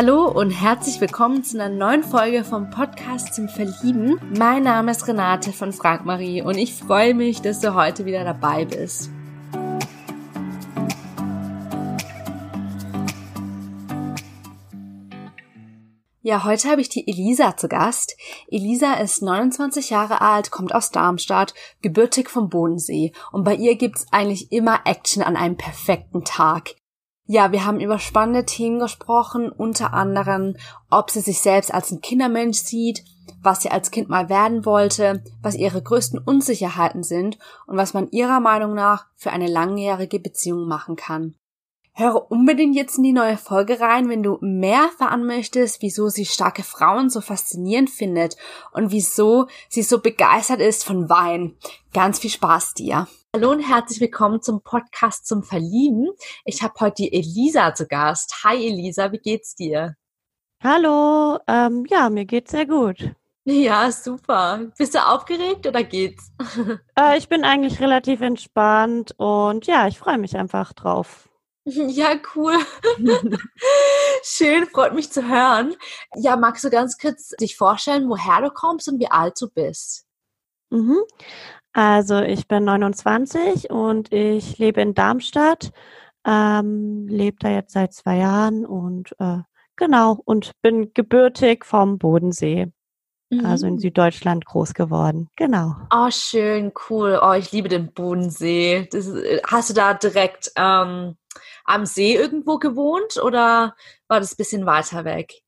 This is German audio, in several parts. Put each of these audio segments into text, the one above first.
Hallo und herzlich willkommen zu einer neuen Folge vom Podcast zum Verlieben. Mein Name ist Renate von Frank Marie und ich freue mich, dass du heute wieder dabei bist. Ja, heute habe ich die Elisa zu Gast. Elisa ist 29 Jahre alt, kommt aus Darmstadt, gebürtig vom Bodensee. Und bei ihr gibt's eigentlich immer Action an einem perfekten Tag. Ja, wir haben über spannende Themen gesprochen, unter anderem, ob sie sich selbst als ein Kindermensch sieht, was sie als Kind mal werden wollte, was ihre größten Unsicherheiten sind und was man ihrer Meinung nach für eine langjährige Beziehung machen kann. Höre unbedingt jetzt in die neue Folge rein, wenn du mehr erfahren möchtest, wieso sie starke Frauen so faszinierend findet und wieso sie so begeistert ist von Wein. Ganz viel Spaß dir. Hallo und herzlich willkommen zum Podcast zum Verlieben. Ich habe heute die Elisa zu Gast. Hi Elisa, wie geht's dir? Hallo, ähm, ja, mir geht's sehr gut. Ja, super. Bist du aufgeregt oder geht's? Äh, ich bin eigentlich relativ entspannt und ja, ich freue mich einfach drauf. Ja, cool. Schön, freut mich zu hören. Ja, magst du ganz kurz dich vorstellen, woher du kommst und wie alt du bist? Mhm. Also ich bin 29 und ich lebe in Darmstadt, ähm, lebe da jetzt seit zwei Jahren und äh, genau und bin gebürtig vom Bodensee. Also in mhm. Süddeutschland groß geworden. Genau. Oh, schön, cool. Oh, ich liebe den Bodensee. Das, äh, hast du da direkt ähm, am See irgendwo gewohnt oder war das ein bisschen weiter weg?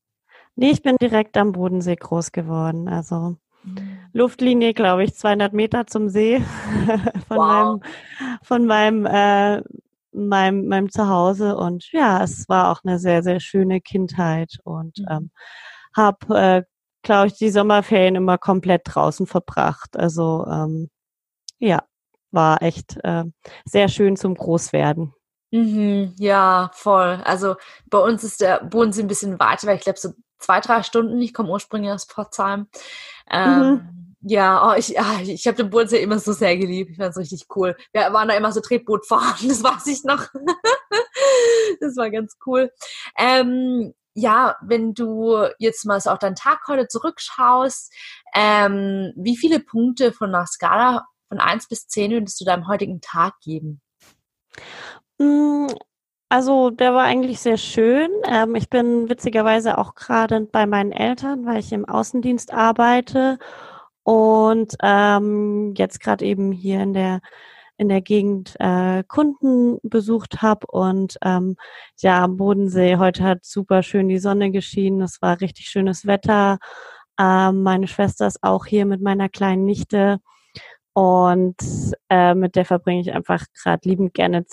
Nee, ich bin direkt am Bodensee groß geworden. Also. Luftlinie, glaube ich, 200 Meter zum See von wow. meinem, von meinem, äh, meinem, meinem Zuhause. Und ja, es war auch eine sehr, sehr schöne Kindheit und mhm. ähm, habe, äh, glaube ich, die Sommerferien immer komplett draußen verbracht. Also ähm, ja, war echt äh, sehr schön zum Großwerden. Mhm, ja, voll. Also bei uns ist der Bodensee ein bisschen weiter, weil ich glaube so zwei, drei Stunden. Ich komme ursprünglich aus Pforzheim. Ähm, mhm. Ja, oh, ich, ja, ich habe den Bodensee immer so sehr geliebt. Ich fand es richtig cool. Wir waren da immer so Tretboot fahren, das weiß ich noch. das war ganz cool. Ähm, ja, wenn du jetzt mal so auf deinen Tag heute zurückschaust, ähm, wie viele Punkte von einer Skala von 1 bis 10 würdest du deinem heutigen Tag geben? Also der war eigentlich sehr schön. Ähm, ich bin witzigerweise auch gerade bei meinen Eltern, weil ich im Außendienst arbeite und ähm, jetzt gerade eben hier in der in der Gegend äh, Kunden besucht habe und ähm, ja am Bodensee heute hat super schön die Sonne geschienen. Es war richtig schönes Wetter. Ähm, meine Schwester ist auch hier mit meiner kleinen Nichte und äh, mit der verbringe ich einfach gerade liebend gerne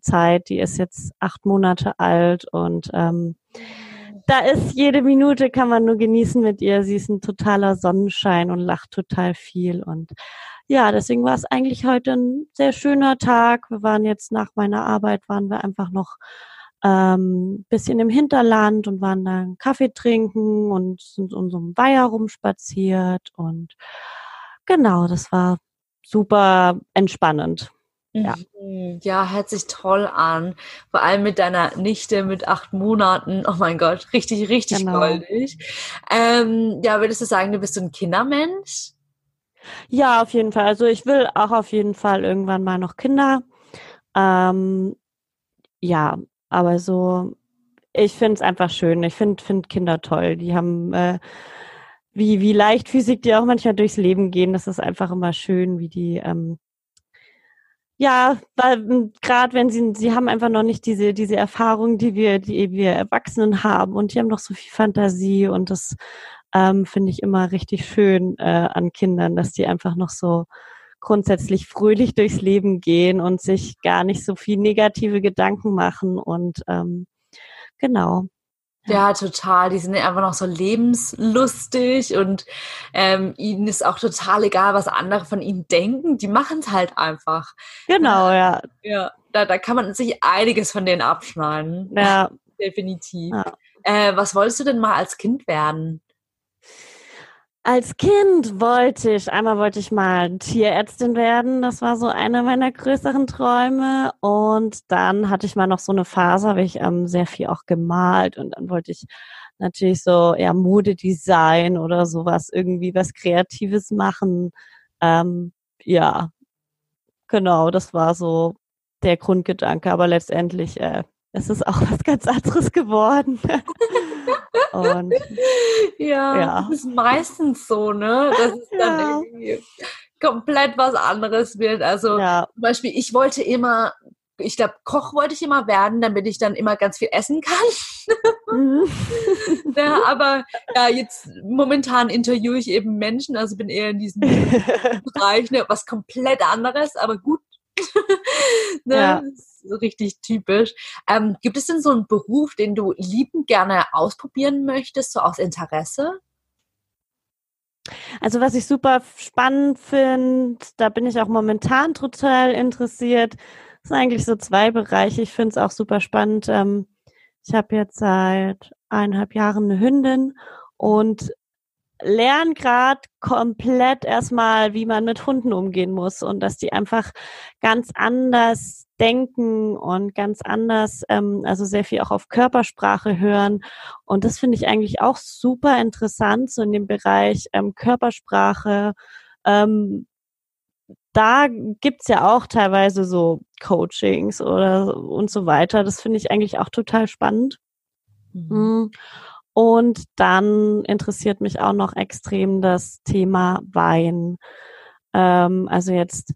Zeit. Die ist jetzt acht Monate alt und ähm, da ist jede Minute kann man nur genießen mit ihr. Sie ist ein totaler Sonnenschein und lacht total viel. Und ja, deswegen war es eigentlich heute ein sehr schöner Tag. Wir waren jetzt nach meiner Arbeit, waren wir einfach noch ähm, bisschen im Hinterland und waren dann Kaffee trinken und sind so einem Weiher rumspaziert. Und genau, das war super entspannend. Ja. Mhm. ja, hört sich toll an. Vor allem mit deiner Nichte mit acht Monaten. Oh mein Gott, richtig, richtig genau. goldig. Ähm, ja, würdest du sagen, du bist so ein Kindermensch? Ja, auf jeden Fall. Also ich will auch auf jeden Fall irgendwann mal noch Kinder. Ähm, ja, aber so, ich finde es einfach schön. Ich finde find Kinder toll. Die haben äh, wie, wie leichtfüßig die auch manchmal durchs Leben gehen. Das ist einfach immer schön, wie die, ähm, ja, weil gerade wenn sie, sie haben einfach noch nicht diese, diese Erfahrung, die wir, die wir Erwachsenen haben und die haben noch so viel Fantasie und das ähm, finde ich immer richtig schön äh, an Kindern, dass die einfach noch so grundsätzlich fröhlich durchs Leben gehen und sich gar nicht so viel negative Gedanken machen und ähm, genau. Ja, total. Die sind einfach noch so lebenslustig und ähm, ihnen ist auch total egal, was andere von ihnen denken. Die machen es halt einfach. Genau, ja. Ja, da, da kann man sich einiges von denen abschneiden. Ja. Definitiv. Ja. Äh, was wolltest du denn mal als Kind werden? Als Kind wollte ich, einmal wollte ich mal Tierärztin werden. Das war so einer meiner größeren Träume. Und dann hatte ich mal noch so eine Phase, habe ich ähm, sehr viel auch gemalt und dann wollte ich natürlich so ja Modedesign oder sowas irgendwie was Kreatives machen. Ähm, ja, genau, das war so der Grundgedanke. Aber letztendlich äh, ist es auch was ganz anderes geworden. Und, ja, ja, das ist meistens so, ne? Dass es dann ja. irgendwie komplett was anderes wird. Also ja. zum Beispiel, ich wollte immer, ich glaube, Koch wollte ich immer werden, damit ich dann immer ganz viel essen kann. Mhm. ja, aber ja, jetzt momentan interviewe ich eben Menschen, also bin eher in diesem Bereich, ne, was komplett anderes, aber gut. ne? Ja richtig typisch. Ähm, gibt es denn so einen Beruf, den du liebend gerne ausprobieren möchtest, so aus Interesse? Also was ich super spannend finde, da bin ich auch momentan total interessiert, sind eigentlich so zwei Bereiche. Ich finde es auch super spannend. Ähm, ich habe jetzt seit eineinhalb Jahren eine Hündin und lerne gerade komplett erstmal, wie man mit Hunden umgehen muss und dass die einfach ganz anders denken und ganz anders, ähm, also sehr viel auch auf Körpersprache hören. Und das finde ich eigentlich auch super interessant, so in dem Bereich ähm, Körpersprache. Ähm, da gibt's ja auch teilweise so Coachings oder und so weiter. Das finde ich eigentlich auch total spannend. Mhm. Und dann interessiert mich auch noch extrem das Thema Wein. Ähm, also jetzt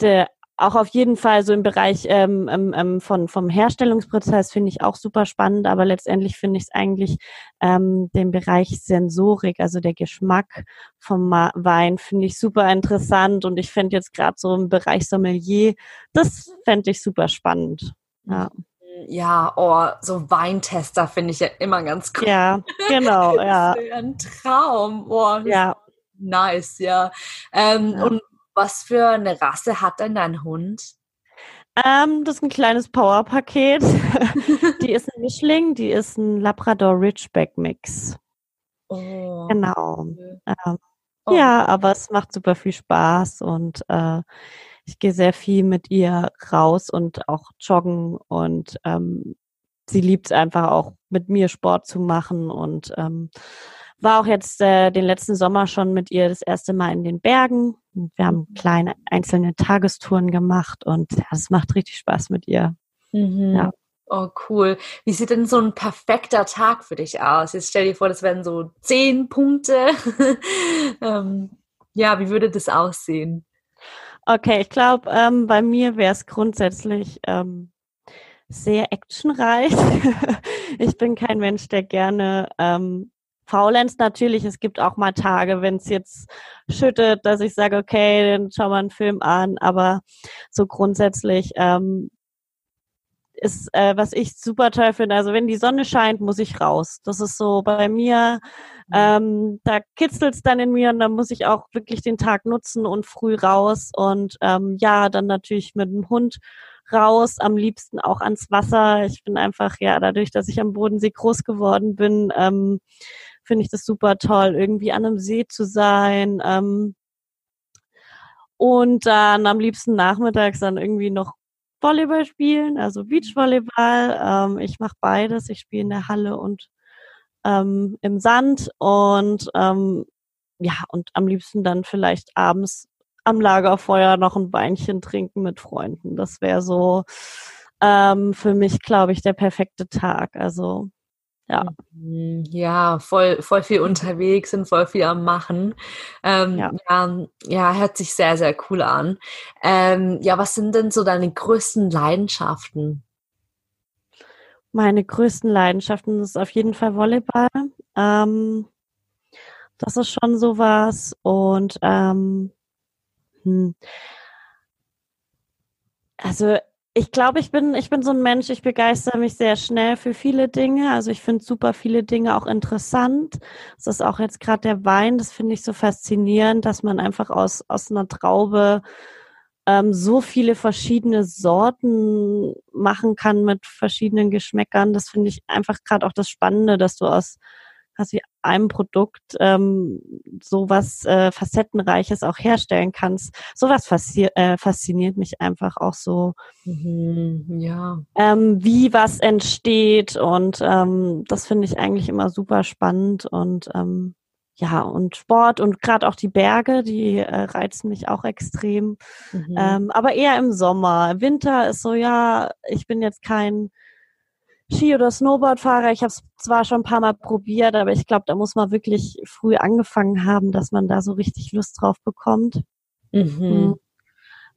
der auch auf jeden Fall so im Bereich ähm, ähm, ähm, von vom Herstellungsprozess finde ich auch super spannend, aber letztendlich finde ich es eigentlich ähm, den Bereich Sensorik, also der Geschmack vom Wein, finde ich super interessant und ich finde jetzt gerade so im Bereich Sommelier, das fände ich super spannend. Ja. Ja, oh, so Weintester finde ich ja immer ganz cool. Ja, genau, ja. ein Traum. Oh, ja. Nice, ja. Ähm, ja. Und was für eine Rasse hat denn dein Hund? Ähm, das ist ein kleines Powerpaket. die ist ein Mischling, die ist ein Labrador Ridgeback Mix. Oh. Genau. Ähm, oh. Ja, aber es macht super viel Spaß und äh, ich gehe sehr viel mit ihr raus und auch joggen und ähm, sie liebt es einfach auch mit mir Sport zu machen und ähm, war auch jetzt äh, den letzten Sommer schon mit ihr das erste Mal in den Bergen. Wir haben mhm. kleine einzelne Tagestouren gemacht und ja, es macht richtig Spaß mit ihr. Mhm. Ja. Oh, cool. Wie sieht denn so ein perfekter Tag für dich aus? Jetzt stell dir vor, das wären so zehn Punkte. ähm, ja, wie würde das aussehen? Okay, ich glaube, ähm, bei mir wäre es grundsätzlich ähm, sehr actionreich. ich bin kein Mensch, der gerne ähm, faulenzt natürlich. Es gibt auch mal Tage, wenn es jetzt schüttet, dass ich sage, okay, dann schau mal einen Film an. Aber so grundsätzlich ähm, ist, äh, was ich super toll finde, also wenn die Sonne scheint, muss ich raus. Das ist so bei mir, mhm. ähm, da kitzelt's dann in mir und dann muss ich auch wirklich den Tag nutzen und früh raus und ähm, ja, dann natürlich mit dem Hund raus, am liebsten auch ans Wasser. Ich bin einfach, ja, dadurch, dass ich am Bodensee groß geworden bin, ähm, finde ich das super toll, irgendwie an einem See zu sein. Ähm, und dann am liebsten nachmittags dann irgendwie noch Volleyball spielen, also Beachvolleyball. Ähm, ich mache beides. Ich spiele in der Halle und ähm, im Sand und ähm, ja, und am liebsten dann vielleicht abends am Lagerfeuer noch ein Weinchen trinken mit Freunden. Das wäre so ähm, für mich, glaube ich, der perfekte Tag. Also ja. Mhm. Ja, voll, voll viel unterwegs und voll viel am Machen. Ähm, ja. ja. Ja, hört sich sehr, sehr cool an. Ähm, ja, was sind denn so deine größten Leidenschaften? Meine größten Leidenschaften ist auf jeden Fall Volleyball. Ähm, das ist schon sowas. Und ähm, hm. also ich glaube, ich bin, ich bin so ein Mensch, ich begeister mich sehr schnell für viele Dinge. Also ich finde super viele Dinge auch interessant. Das ist auch jetzt gerade der Wein, das finde ich so faszinierend, dass man einfach aus, aus einer Traube ähm, so viele verschiedene Sorten machen kann mit verschiedenen Geschmäckern. Das finde ich einfach gerade auch das Spannende, dass du aus also einem Produkt ähm, so was äh, Facettenreiches auch herstellen kannst. Sowas faszi äh, fasziniert mich einfach auch so. Mhm, ja. Ähm, wie was entsteht und ähm, das finde ich eigentlich immer super spannend und ähm, ja, und Sport und gerade auch die Berge, die äh, reizen mich auch extrem. Mhm. Ähm, aber eher im Sommer. Winter ist so, ja, ich bin jetzt kein Ski- oder Snowboardfahrer. Ich habe es zwar schon ein paar Mal probiert, aber ich glaube, da muss man wirklich früh angefangen haben, dass man da so richtig Lust drauf bekommt. Mhm. Mhm.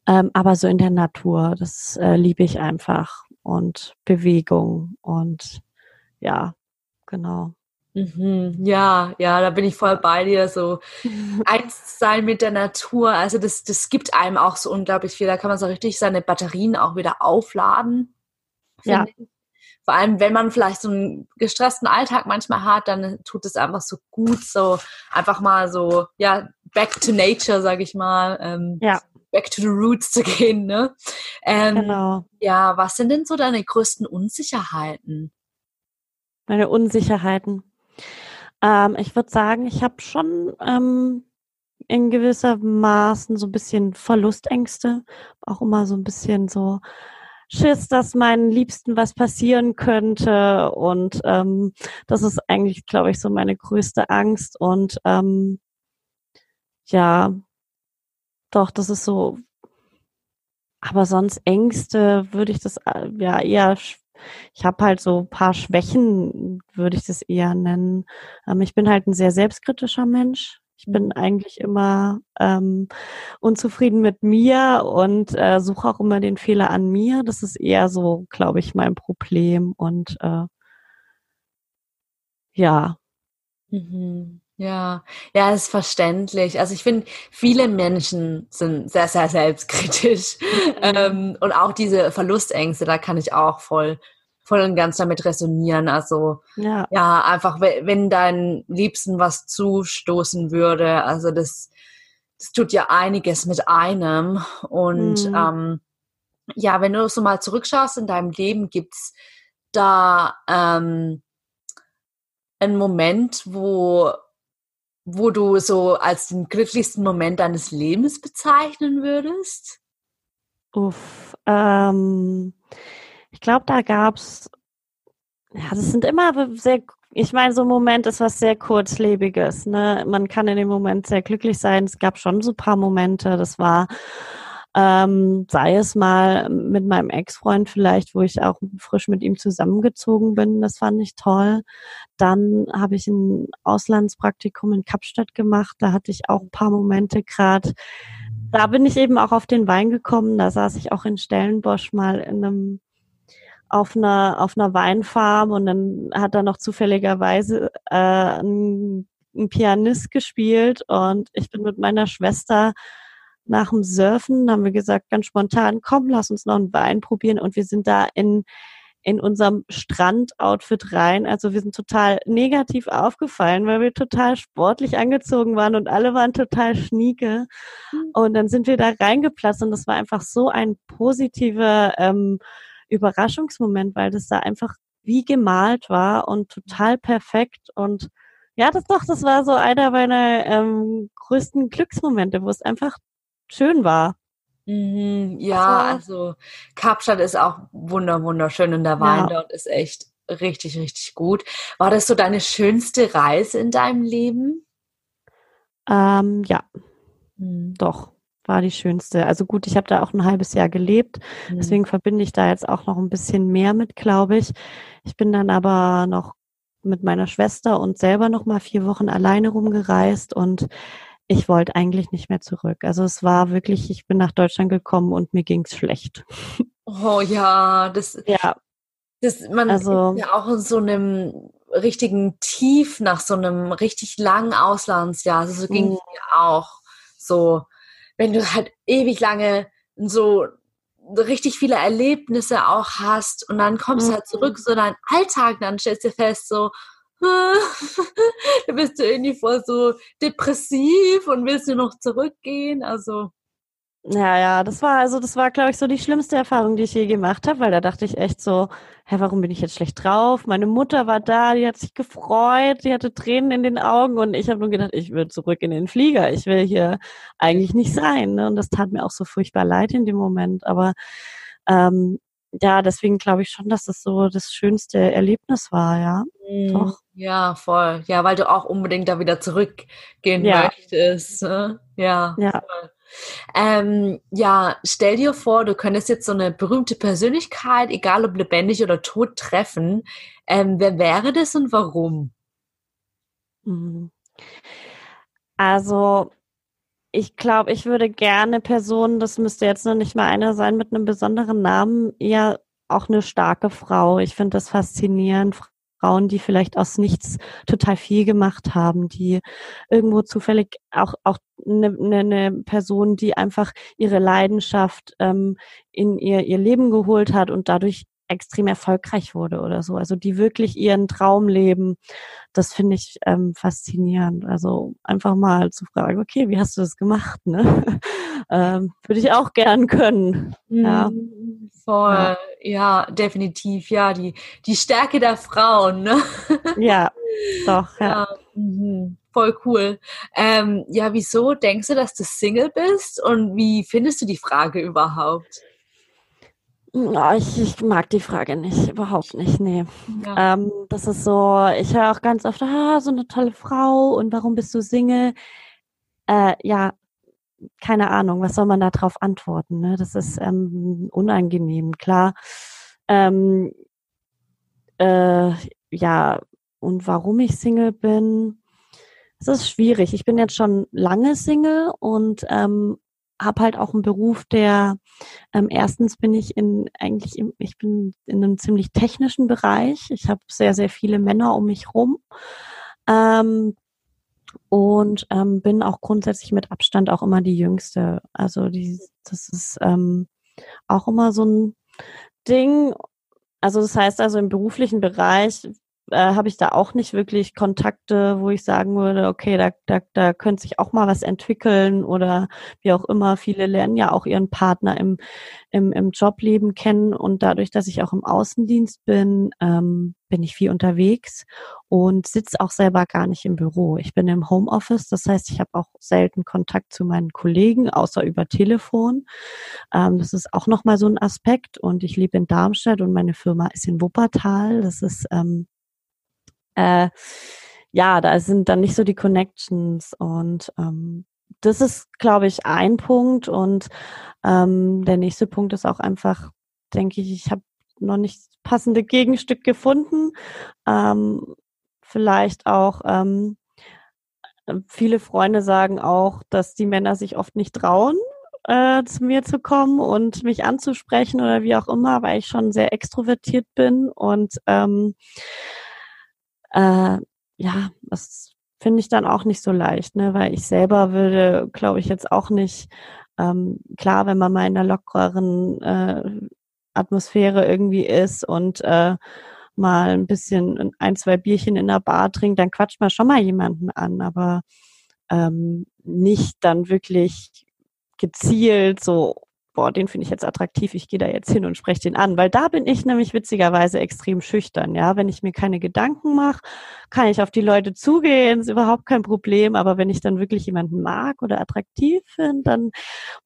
Ähm, aber so in der Natur, das äh, liebe ich einfach. Und Bewegung und ja, genau. Mhm, ja, ja, da bin ich voll bei dir. So eins sein mit der Natur, also das, das gibt einem auch so unglaublich viel. Da kann man so richtig seine Batterien auch wieder aufladen. Ja. Ich. Vor allem, wenn man vielleicht so einen gestressten Alltag manchmal hat, dann tut es einfach so gut, so einfach mal so, ja, back to nature, sag ich mal. Ähm, ja. Back to the roots zu gehen, ne? Ähm, genau. Ja, was sind denn so deine größten Unsicherheiten? Meine Unsicherheiten. Ähm, ich würde sagen, ich habe schon ähm, in gewisser Maßen so ein bisschen Verlustängste, auch immer so ein bisschen so Schiss, dass meinen Liebsten was passieren könnte. Und ähm, das ist eigentlich, glaube ich, so meine größte Angst. Und ähm, ja, doch, das ist so. Aber sonst Ängste würde ich das äh, ja eher ich habe halt so paar Schwächen, würde ich das eher nennen. Ähm, ich bin halt ein sehr selbstkritischer Mensch. Ich bin eigentlich immer ähm, unzufrieden mit mir und äh, suche auch immer den Fehler an mir. Das ist eher so, glaube ich, mein Problem. Und äh, ja. Mhm. Ja, ja, ist verständlich. Also ich finde, viele Menschen sind sehr, sehr selbstkritisch. Mhm. Ähm, und auch diese Verlustängste, da kann ich auch voll, voll und ganz damit resonieren. Also ja, ja einfach, wenn dein Liebsten was zustoßen würde, also das, das tut ja einiges mit einem. Und mhm. ähm, ja, wenn du so mal zurückschaust in deinem Leben, gibt's da ähm, einen Moment, wo wo du so als den glücklichsten Moment deines Lebens bezeichnen würdest? Uff, ähm, ich glaube, da gab's, ja, das sind immer sehr, ich meine, so ein Moment ist was sehr kurzlebiges, ne? Man kann in dem Moment sehr glücklich sein. Es gab schon so ein paar Momente, das war, ähm, sei es mal mit meinem Ex-Freund vielleicht, wo ich auch frisch mit ihm zusammengezogen bin, das fand ich toll. Dann habe ich ein Auslandspraktikum in Kapstadt gemacht, da hatte ich auch ein paar Momente gerade. Da bin ich eben auch auf den Wein gekommen, da saß ich auch in Stellenbosch mal in einem auf einer auf einer Weinfarm und dann hat da noch zufälligerweise äh, ein, ein Pianist gespielt und ich bin mit meiner Schwester nach dem Surfen haben wir gesagt, ganz spontan, komm, lass uns noch einen Wein probieren. Und wir sind da in, in unserem Strandoutfit rein. Also wir sind total negativ aufgefallen, weil wir total sportlich angezogen waren und alle waren total schnieke. Mhm. Und dann sind wir da reingeplatzt und das war einfach so ein positiver ähm, Überraschungsmoment, weil das da einfach wie gemalt war und total perfekt und ja, das doch, das war so einer meiner ähm, größten Glücksmomente, wo es einfach schön war. Mhm, ja, also Kapstadt ist auch wunder wunderschön und der Wein ja. dort ist echt richtig, richtig gut. War das so deine schönste Reise in deinem Leben? Ähm, ja, mhm. doch, war die schönste. Also gut, ich habe da auch ein halbes Jahr gelebt, mhm. deswegen verbinde ich da jetzt auch noch ein bisschen mehr mit, glaube ich. Ich bin dann aber noch mit meiner Schwester und selber noch mal vier Wochen alleine rumgereist und ich wollte eigentlich nicht mehr zurück. Also es war wirklich, ich bin nach Deutschland gekommen und mir ging es schlecht. Oh ja, das, ja. das man also, ist ja auch in so einem richtigen Tief nach so einem richtig langen Auslandsjahr. Also so ging es mhm. mir auch. So, wenn du halt ewig lange so richtig viele Erlebnisse auch hast und dann kommst du halt zurück, mhm. so dein Alltag, dann stellst du fest, so, da bist du irgendwie voll so depressiv und willst nur noch zurückgehen. Also Ja, ja, das war also, das war, glaube ich, so die schlimmste Erfahrung, die ich je gemacht habe, weil da dachte ich echt so, hä, warum bin ich jetzt schlecht drauf? Meine Mutter war da, die hat sich gefreut, die hatte Tränen in den Augen und ich habe nur gedacht, ich will zurück in den Flieger, ich will hier eigentlich nicht sein. Ne? Und das tat mir auch so furchtbar leid in dem Moment. Aber ähm, ja, deswegen glaube ich schon, dass das so das schönste Erlebnis war, ja. Mhm. Doch. Ja, voll. Ja, weil du auch unbedingt da wieder zurückgehen ja. möchtest. Ne? Ja. Ja. Ähm, ja, stell dir vor, du könntest jetzt so eine berühmte Persönlichkeit, egal ob lebendig oder tot, treffen. Ähm, wer wäre das und warum? Mhm. Also, ich glaube, ich würde gerne Personen, das müsste jetzt noch nicht mal einer sein mit einem besonderen Namen, eher auch eine starke Frau. Ich finde das faszinierend. Frauen, die vielleicht aus nichts total viel gemacht haben, die irgendwo zufällig auch auch eine, eine ne Person, die einfach ihre Leidenschaft ähm, in ihr ihr Leben geholt hat und dadurch extrem erfolgreich wurde oder so. Also die wirklich ihren Traum leben, das finde ich ähm, faszinierend. Also einfach mal zu fragen, okay, wie hast du das gemacht? Ne? ähm, Würde ich auch gern können. Mhm. Ja. Voll, ja. ja. definitiv, ja, die, die Stärke der Frauen, ne? Ja, doch, ja. ja mh, voll cool. Ähm, ja, wieso denkst du, dass du Single bist und wie findest du die Frage überhaupt? Ich, ich mag die Frage nicht, überhaupt nicht, nee. Ja. Ähm, das ist so, ich höre auch ganz oft, ah, so eine tolle Frau und warum bist du Single? Äh, ja, keine Ahnung, was soll man da drauf antworten? Ne? Das ist ähm, unangenehm, klar. Ähm, äh, ja, und warum ich Single bin, es ist schwierig. Ich bin jetzt schon lange Single und ähm, habe halt auch einen Beruf, der ähm, erstens bin ich in eigentlich im, ich bin in einem ziemlich technischen Bereich. Ich habe sehr sehr viele Männer um mich rum ähm, und ähm, bin auch grundsätzlich mit Abstand auch immer die Jüngste. Also die, das ist ähm, auch immer so ein Ding. Also das heißt also im beruflichen Bereich äh, habe ich da auch nicht wirklich Kontakte, wo ich sagen würde, okay, da, da, da könnte sich auch mal was entwickeln oder wie auch immer. Viele lernen ja auch ihren Partner im, im, im Jobleben kennen und dadurch, dass ich auch im Außendienst bin, ähm, bin ich viel unterwegs und sitze auch selber gar nicht im Büro. Ich bin im Homeoffice, das heißt, ich habe auch selten Kontakt zu meinen Kollegen, außer über Telefon. Ähm, das ist auch nochmal so ein Aspekt und ich lebe in Darmstadt und meine Firma ist in Wuppertal. Das ist ähm, äh, ja, da sind dann nicht so die Connections und ähm, das ist, glaube ich, ein Punkt und ähm, der nächste Punkt ist auch einfach, denke ich, ich habe noch nicht passende Gegenstück gefunden. Ähm, vielleicht auch ähm, viele Freunde sagen auch, dass die Männer sich oft nicht trauen, äh, zu mir zu kommen und mich anzusprechen oder wie auch immer, weil ich schon sehr extrovertiert bin und ähm, äh, ja, das finde ich dann auch nicht so leicht, ne? weil ich selber würde, glaube ich, jetzt auch nicht, ähm, klar, wenn man mal in einer lockereren äh, Atmosphäre irgendwie ist und äh, mal ein bisschen ein, zwei Bierchen in der Bar trinkt, dann quatscht man schon mal jemanden an, aber ähm, nicht dann wirklich gezielt so boah, den finde ich jetzt attraktiv, ich gehe da jetzt hin und spreche den an. Weil da bin ich nämlich witzigerweise extrem schüchtern. Ja, wenn ich mir keine Gedanken mache, kann ich auf die Leute zugehen, ist überhaupt kein Problem. Aber wenn ich dann wirklich jemanden mag oder attraktiv finde, dann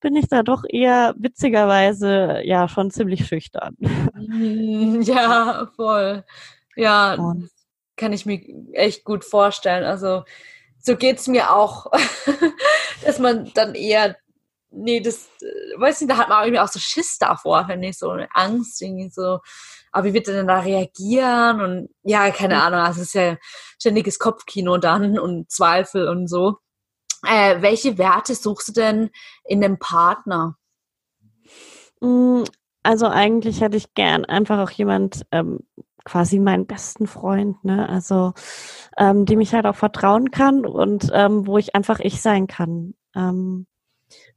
bin ich da doch eher witzigerweise ja schon ziemlich schüchtern. Mm, ja, voll. Ja, und. kann ich mir echt gut vorstellen. Also so geht's mir auch, dass man dann eher nee, das, äh, weiß nicht, da hat man irgendwie auch so Schiss davor, finde ich, so eine Angst, irgendwie so, aber wie wird er denn da reagieren? Und ja, keine Ahnung, also es ist ja ständiges Kopfkino dann und Zweifel und so. Äh, welche Werte suchst du denn in einem Partner? Mm, also eigentlich hätte ich gern einfach auch jemand, ähm, quasi meinen besten Freund, ne? Also ähm, dem ich halt auch vertrauen kann und ähm, wo ich einfach ich sein kann. Ähm,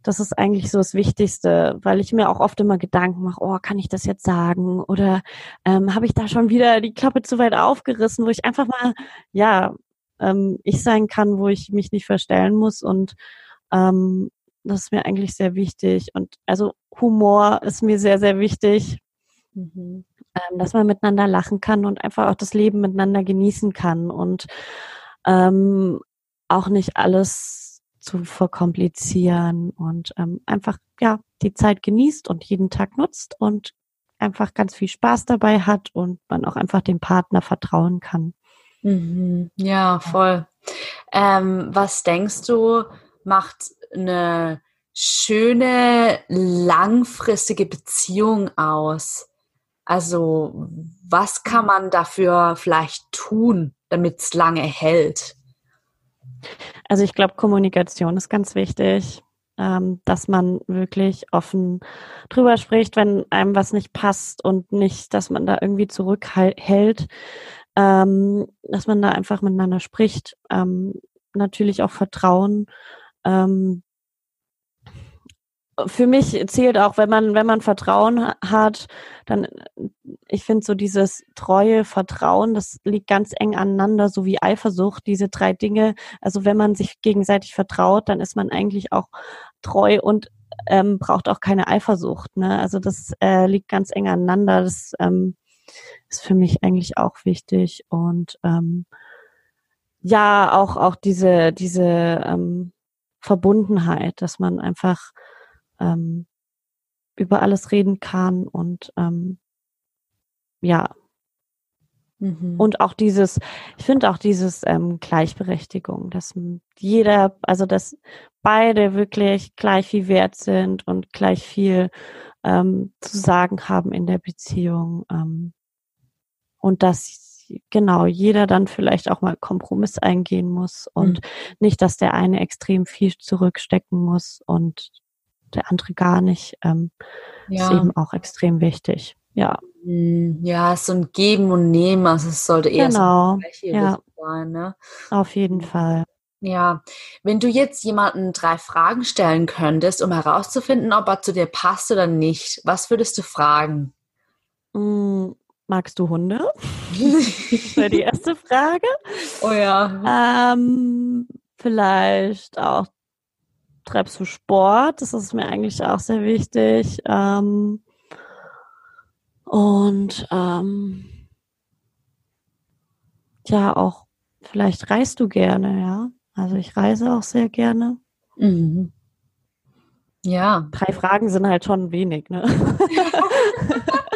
das ist eigentlich so das Wichtigste, weil ich mir auch oft immer Gedanken mache, oh, kann ich das jetzt sagen? Oder ähm, habe ich da schon wieder die Klappe zu weit aufgerissen, wo ich einfach mal, ja, ähm, ich sein kann, wo ich mich nicht verstellen muss und ähm, das ist mir eigentlich sehr wichtig. Und also Humor ist mir sehr, sehr wichtig. Mhm. Ähm, dass man miteinander lachen kann und einfach auch das Leben miteinander genießen kann und ähm, auch nicht alles zu verkomplizieren und ähm, einfach ja die Zeit genießt und jeden Tag nutzt und einfach ganz viel Spaß dabei hat und man auch einfach dem Partner vertrauen kann. Mhm. Ja, voll. Ähm, was denkst du, macht eine schöne, langfristige Beziehung aus? Also, was kann man dafür vielleicht tun, damit es lange hält? Also ich glaube, Kommunikation ist ganz wichtig, ähm, dass man wirklich offen drüber spricht, wenn einem was nicht passt und nicht, dass man da irgendwie zurückhält, ähm, dass man da einfach miteinander spricht. Ähm, natürlich auch Vertrauen. Für mich zählt auch, wenn man, wenn man Vertrauen hat, dann, ich finde so dieses treue Vertrauen, das liegt ganz eng aneinander, so wie Eifersucht, diese drei Dinge. Also wenn man sich gegenseitig vertraut, dann ist man eigentlich auch treu und ähm, braucht auch keine Eifersucht. Ne? Also das äh, liegt ganz eng aneinander. Das ähm, ist für mich eigentlich auch wichtig. Und ähm, ja, auch, auch diese, diese ähm, Verbundenheit, dass man einfach ähm, über alles reden kann und ähm, ja. Mhm. Und auch dieses, ich finde auch dieses ähm, Gleichberechtigung, dass jeder, also dass beide wirklich gleich viel wert sind und gleich viel ähm, zu sagen haben in der Beziehung. Ähm, und dass genau jeder dann vielleicht auch mal Kompromiss eingehen muss und mhm. nicht, dass der eine extrem viel zurückstecken muss und der andere gar nicht, ähm, ja. ist eben auch extrem wichtig. Ja. Hm, ja, so ein Geben und Nehmen, also es sollte eher genau. so ja. sein, ne? Auf jeden Fall. Ja, wenn du jetzt jemanden drei Fragen stellen könntest, um herauszufinden, ob er zu dir passt oder nicht, was würdest du fragen? Mm, magst du Hunde? das wäre die erste Frage. Oh ja. Ähm, vielleicht auch treibst du Sport? Das ist mir eigentlich auch sehr wichtig. Ähm, und ähm, ja, auch vielleicht reist du gerne, ja. Also ich reise auch sehr gerne. Mhm. Ja. Drei Fragen sind halt schon wenig, ne?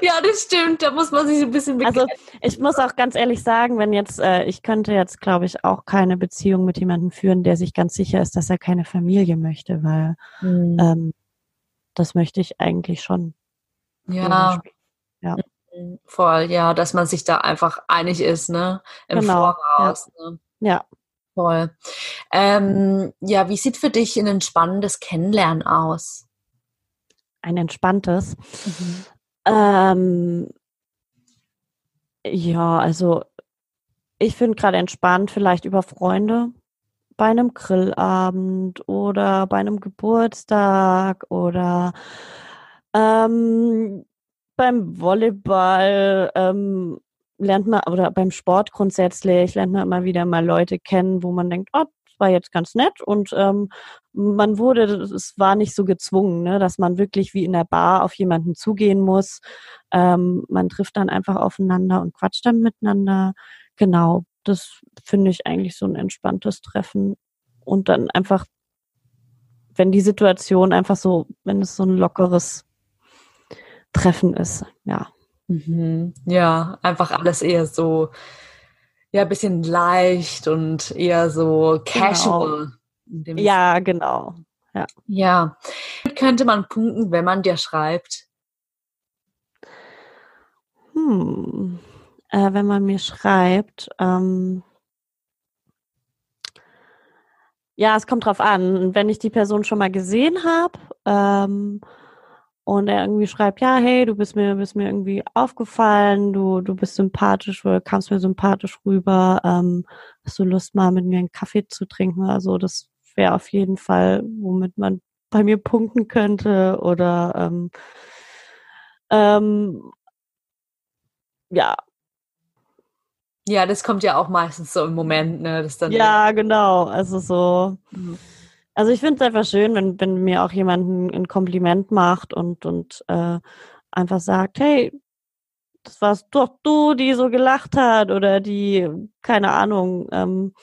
ja, das stimmt. Da muss man sich ein bisschen bekennen. Also ich muss auch ganz ehrlich sagen, wenn jetzt, äh, ich könnte jetzt, glaube ich, auch keine Beziehung mit jemandem führen, der sich ganz sicher ist, dass er keine Familie möchte, weil mhm. ähm, das möchte ich eigentlich schon. Ja. Ja. Mhm. Voll, ja, dass man sich da einfach einig ist, ne? Im genau. Voraus. Ja. Ne? ja. Voll. Ähm, ja, wie sieht für dich ein entspannendes Kennenlernen aus? Ein entspanntes. Mhm. Ähm, ja, also ich finde gerade entspannt vielleicht über Freunde bei einem Grillabend oder bei einem Geburtstag oder ähm, beim Volleyball ähm, lernt man oder beim Sport grundsätzlich lernt man immer wieder mal Leute kennen, wo man denkt, oh, war jetzt ganz nett und ähm, man wurde, es war nicht so gezwungen, ne, dass man wirklich wie in der Bar auf jemanden zugehen muss. Ähm, man trifft dann einfach aufeinander und quatscht dann miteinander. Genau, das finde ich eigentlich so ein entspanntes Treffen und dann einfach, wenn die Situation einfach so, wenn es so ein lockeres Treffen ist, ja. Mhm. Ja, einfach alles eher so ja, ein bisschen leicht und eher so casual. Genau. Ja, genau. Ja. ja. Könnte man punkten, wenn man dir schreibt? Hm. Äh, wenn man mir schreibt, ähm, ja, es kommt drauf an. Wenn ich die Person schon mal gesehen habe, ähm, und er irgendwie schreibt, ja, hey, du bist mir, bist mir irgendwie aufgefallen, du, du bist sympathisch oder kamst mir sympathisch rüber, ähm, hast du Lust mal mit mir einen Kaffee zu trinken Also das wäre auf jeden Fall, womit man bei mir punkten könnte oder ähm, ähm, ja. Ja, das kommt ja auch meistens so im Moment, ne? Das dann ja, genau. Also so. Mhm Also ich finde es einfach schön, wenn, wenn mir auch jemand ein Kompliment macht und, und äh, einfach sagt, hey, das warst doch du, die so gelacht hat oder die, keine Ahnung, ähm,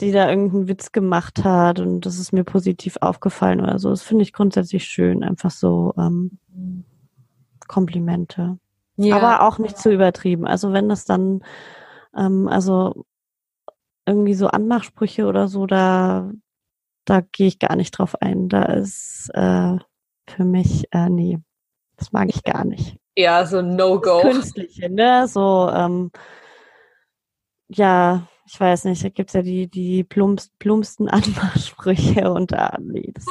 die da irgendeinen Witz gemacht hat und das ist mir positiv aufgefallen oder so. Das finde ich grundsätzlich schön, einfach so ähm, Komplimente. Ja. Aber auch nicht zu übertrieben. Also wenn das dann, ähm, also irgendwie so Anmachsprüche oder so, da, da gehe ich gar nicht drauf ein. Da ist äh, für mich, äh, nee, das mag ich gar nicht. Ja, so No-Go. Künstliche, ne? So, ähm, ja, ich weiß nicht, da gibt's ja die, die plumpst, plumpsten Anmachsprüche und da, nee, das,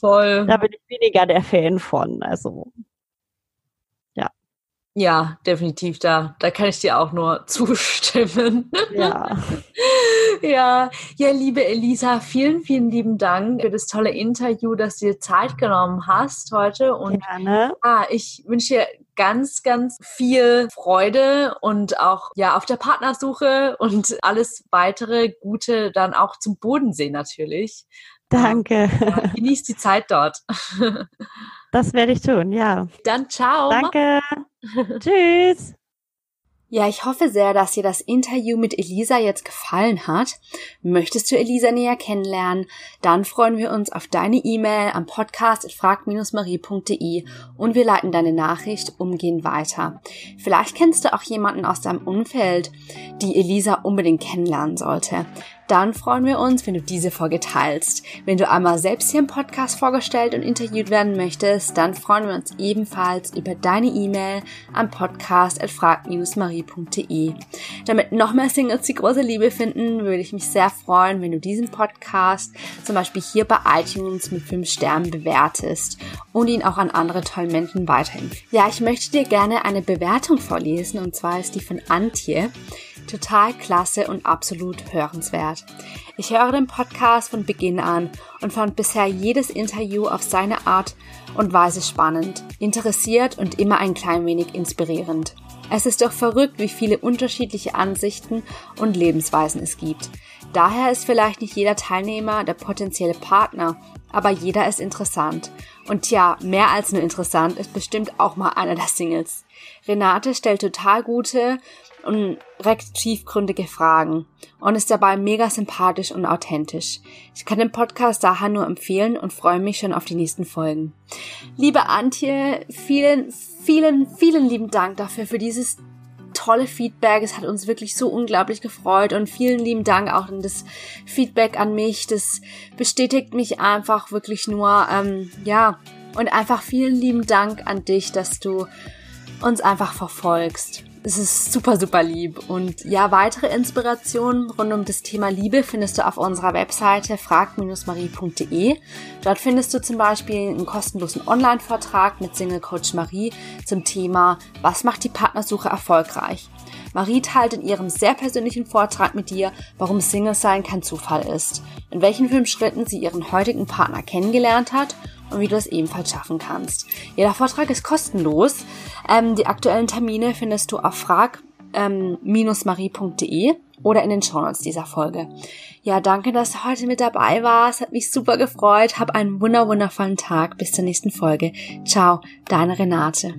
Voll. Da bin ich weniger der Fan von. Also ja, definitiv da. Da kann ich dir auch nur zustimmen. Ja. ja, ja, liebe Elisa, vielen, vielen lieben Dank für das tolle Interview, dass du dir Zeit genommen hast heute. Und Gerne. Ah, ich wünsche dir ganz, ganz viel Freude und auch ja auf der Partnersuche und alles weitere Gute dann auch zum Bodensee natürlich. Danke. Ja, genieß die Zeit dort. Das werde ich tun, ja. Dann ciao. Danke. Tschüss. Ja, ich hoffe sehr, dass dir das Interview mit Elisa jetzt gefallen hat. Möchtest du Elisa näher kennenlernen? Dann freuen wir uns auf deine E-Mail am Podcast frag-marie.de und wir leiten deine Nachricht umgehend weiter. Vielleicht kennst du auch jemanden aus deinem Umfeld, die Elisa unbedingt kennenlernen sollte dann freuen wir uns, wenn du diese Folge teilst. Wenn du einmal selbst hier im Podcast vorgestellt und interviewt werden möchtest, dann freuen wir uns ebenfalls über deine E-Mail am Podcast at frag-marie.de. Damit noch mehr Singles die große Liebe finden, würde ich mich sehr freuen, wenn du diesen Podcast zum Beispiel hier bei iTunes mit 5 Sternen bewertest und ihn auch an andere tollen Menschen weiterempfiehlst. Ja, ich möchte dir gerne eine Bewertung vorlesen und zwar ist die von Antje. Total klasse und absolut hörenswert. Ich höre den Podcast von Beginn an und fand bisher jedes Interview auf seine Art und Weise spannend, interessiert und immer ein klein wenig inspirierend. Es ist doch verrückt, wie viele unterschiedliche Ansichten und Lebensweisen es gibt. Daher ist vielleicht nicht jeder Teilnehmer der potenzielle Partner, aber jeder ist interessant. Und ja, mehr als nur interessant ist bestimmt auch mal einer der Singles. Renate stellt total gute und recht tiefgründige Fragen und ist dabei mega sympathisch und authentisch. Ich kann den Podcast daher nur empfehlen und freue mich schon auf die nächsten Folgen. Liebe Antje, vielen, vielen, vielen lieben Dank dafür, für dieses tolle Feedback. Es hat uns wirklich so unglaublich gefreut und vielen lieben Dank auch an das Feedback an mich. Das bestätigt mich einfach wirklich nur, ähm, ja, und einfach vielen lieben Dank an dich, dass du uns einfach verfolgst. Es ist super, super lieb. Und ja, weitere Inspirationen rund um das Thema Liebe findest du auf unserer Webseite frag-marie.de. Dort findest du zum Beispiel einen kostenlosen Online-Vortrag mit Single Coach Marie zum Thema Was macht die Partnersuche erfolgreich? Marie teilt in ihrem sehr persönlichen Vortrag mit dir, warum Single sein kein Zufall ist, in welchen fünf Schritten sie ihren heutigen Partner kennengelernt hat und wie du es ebenfalls schaffen kannst. Jeder Vortrag ist kostenlos. Ähm, die aktuellen Termine findest du auf frag-marie.de oder in den Shownotes dieser Folge. Ja, danke, dass du heute mit dabei warst. Hat mich super gefreut. Hab einen wunder wundervollen Tag. Bis zur nächsten Folge. Ciao, deine Renate.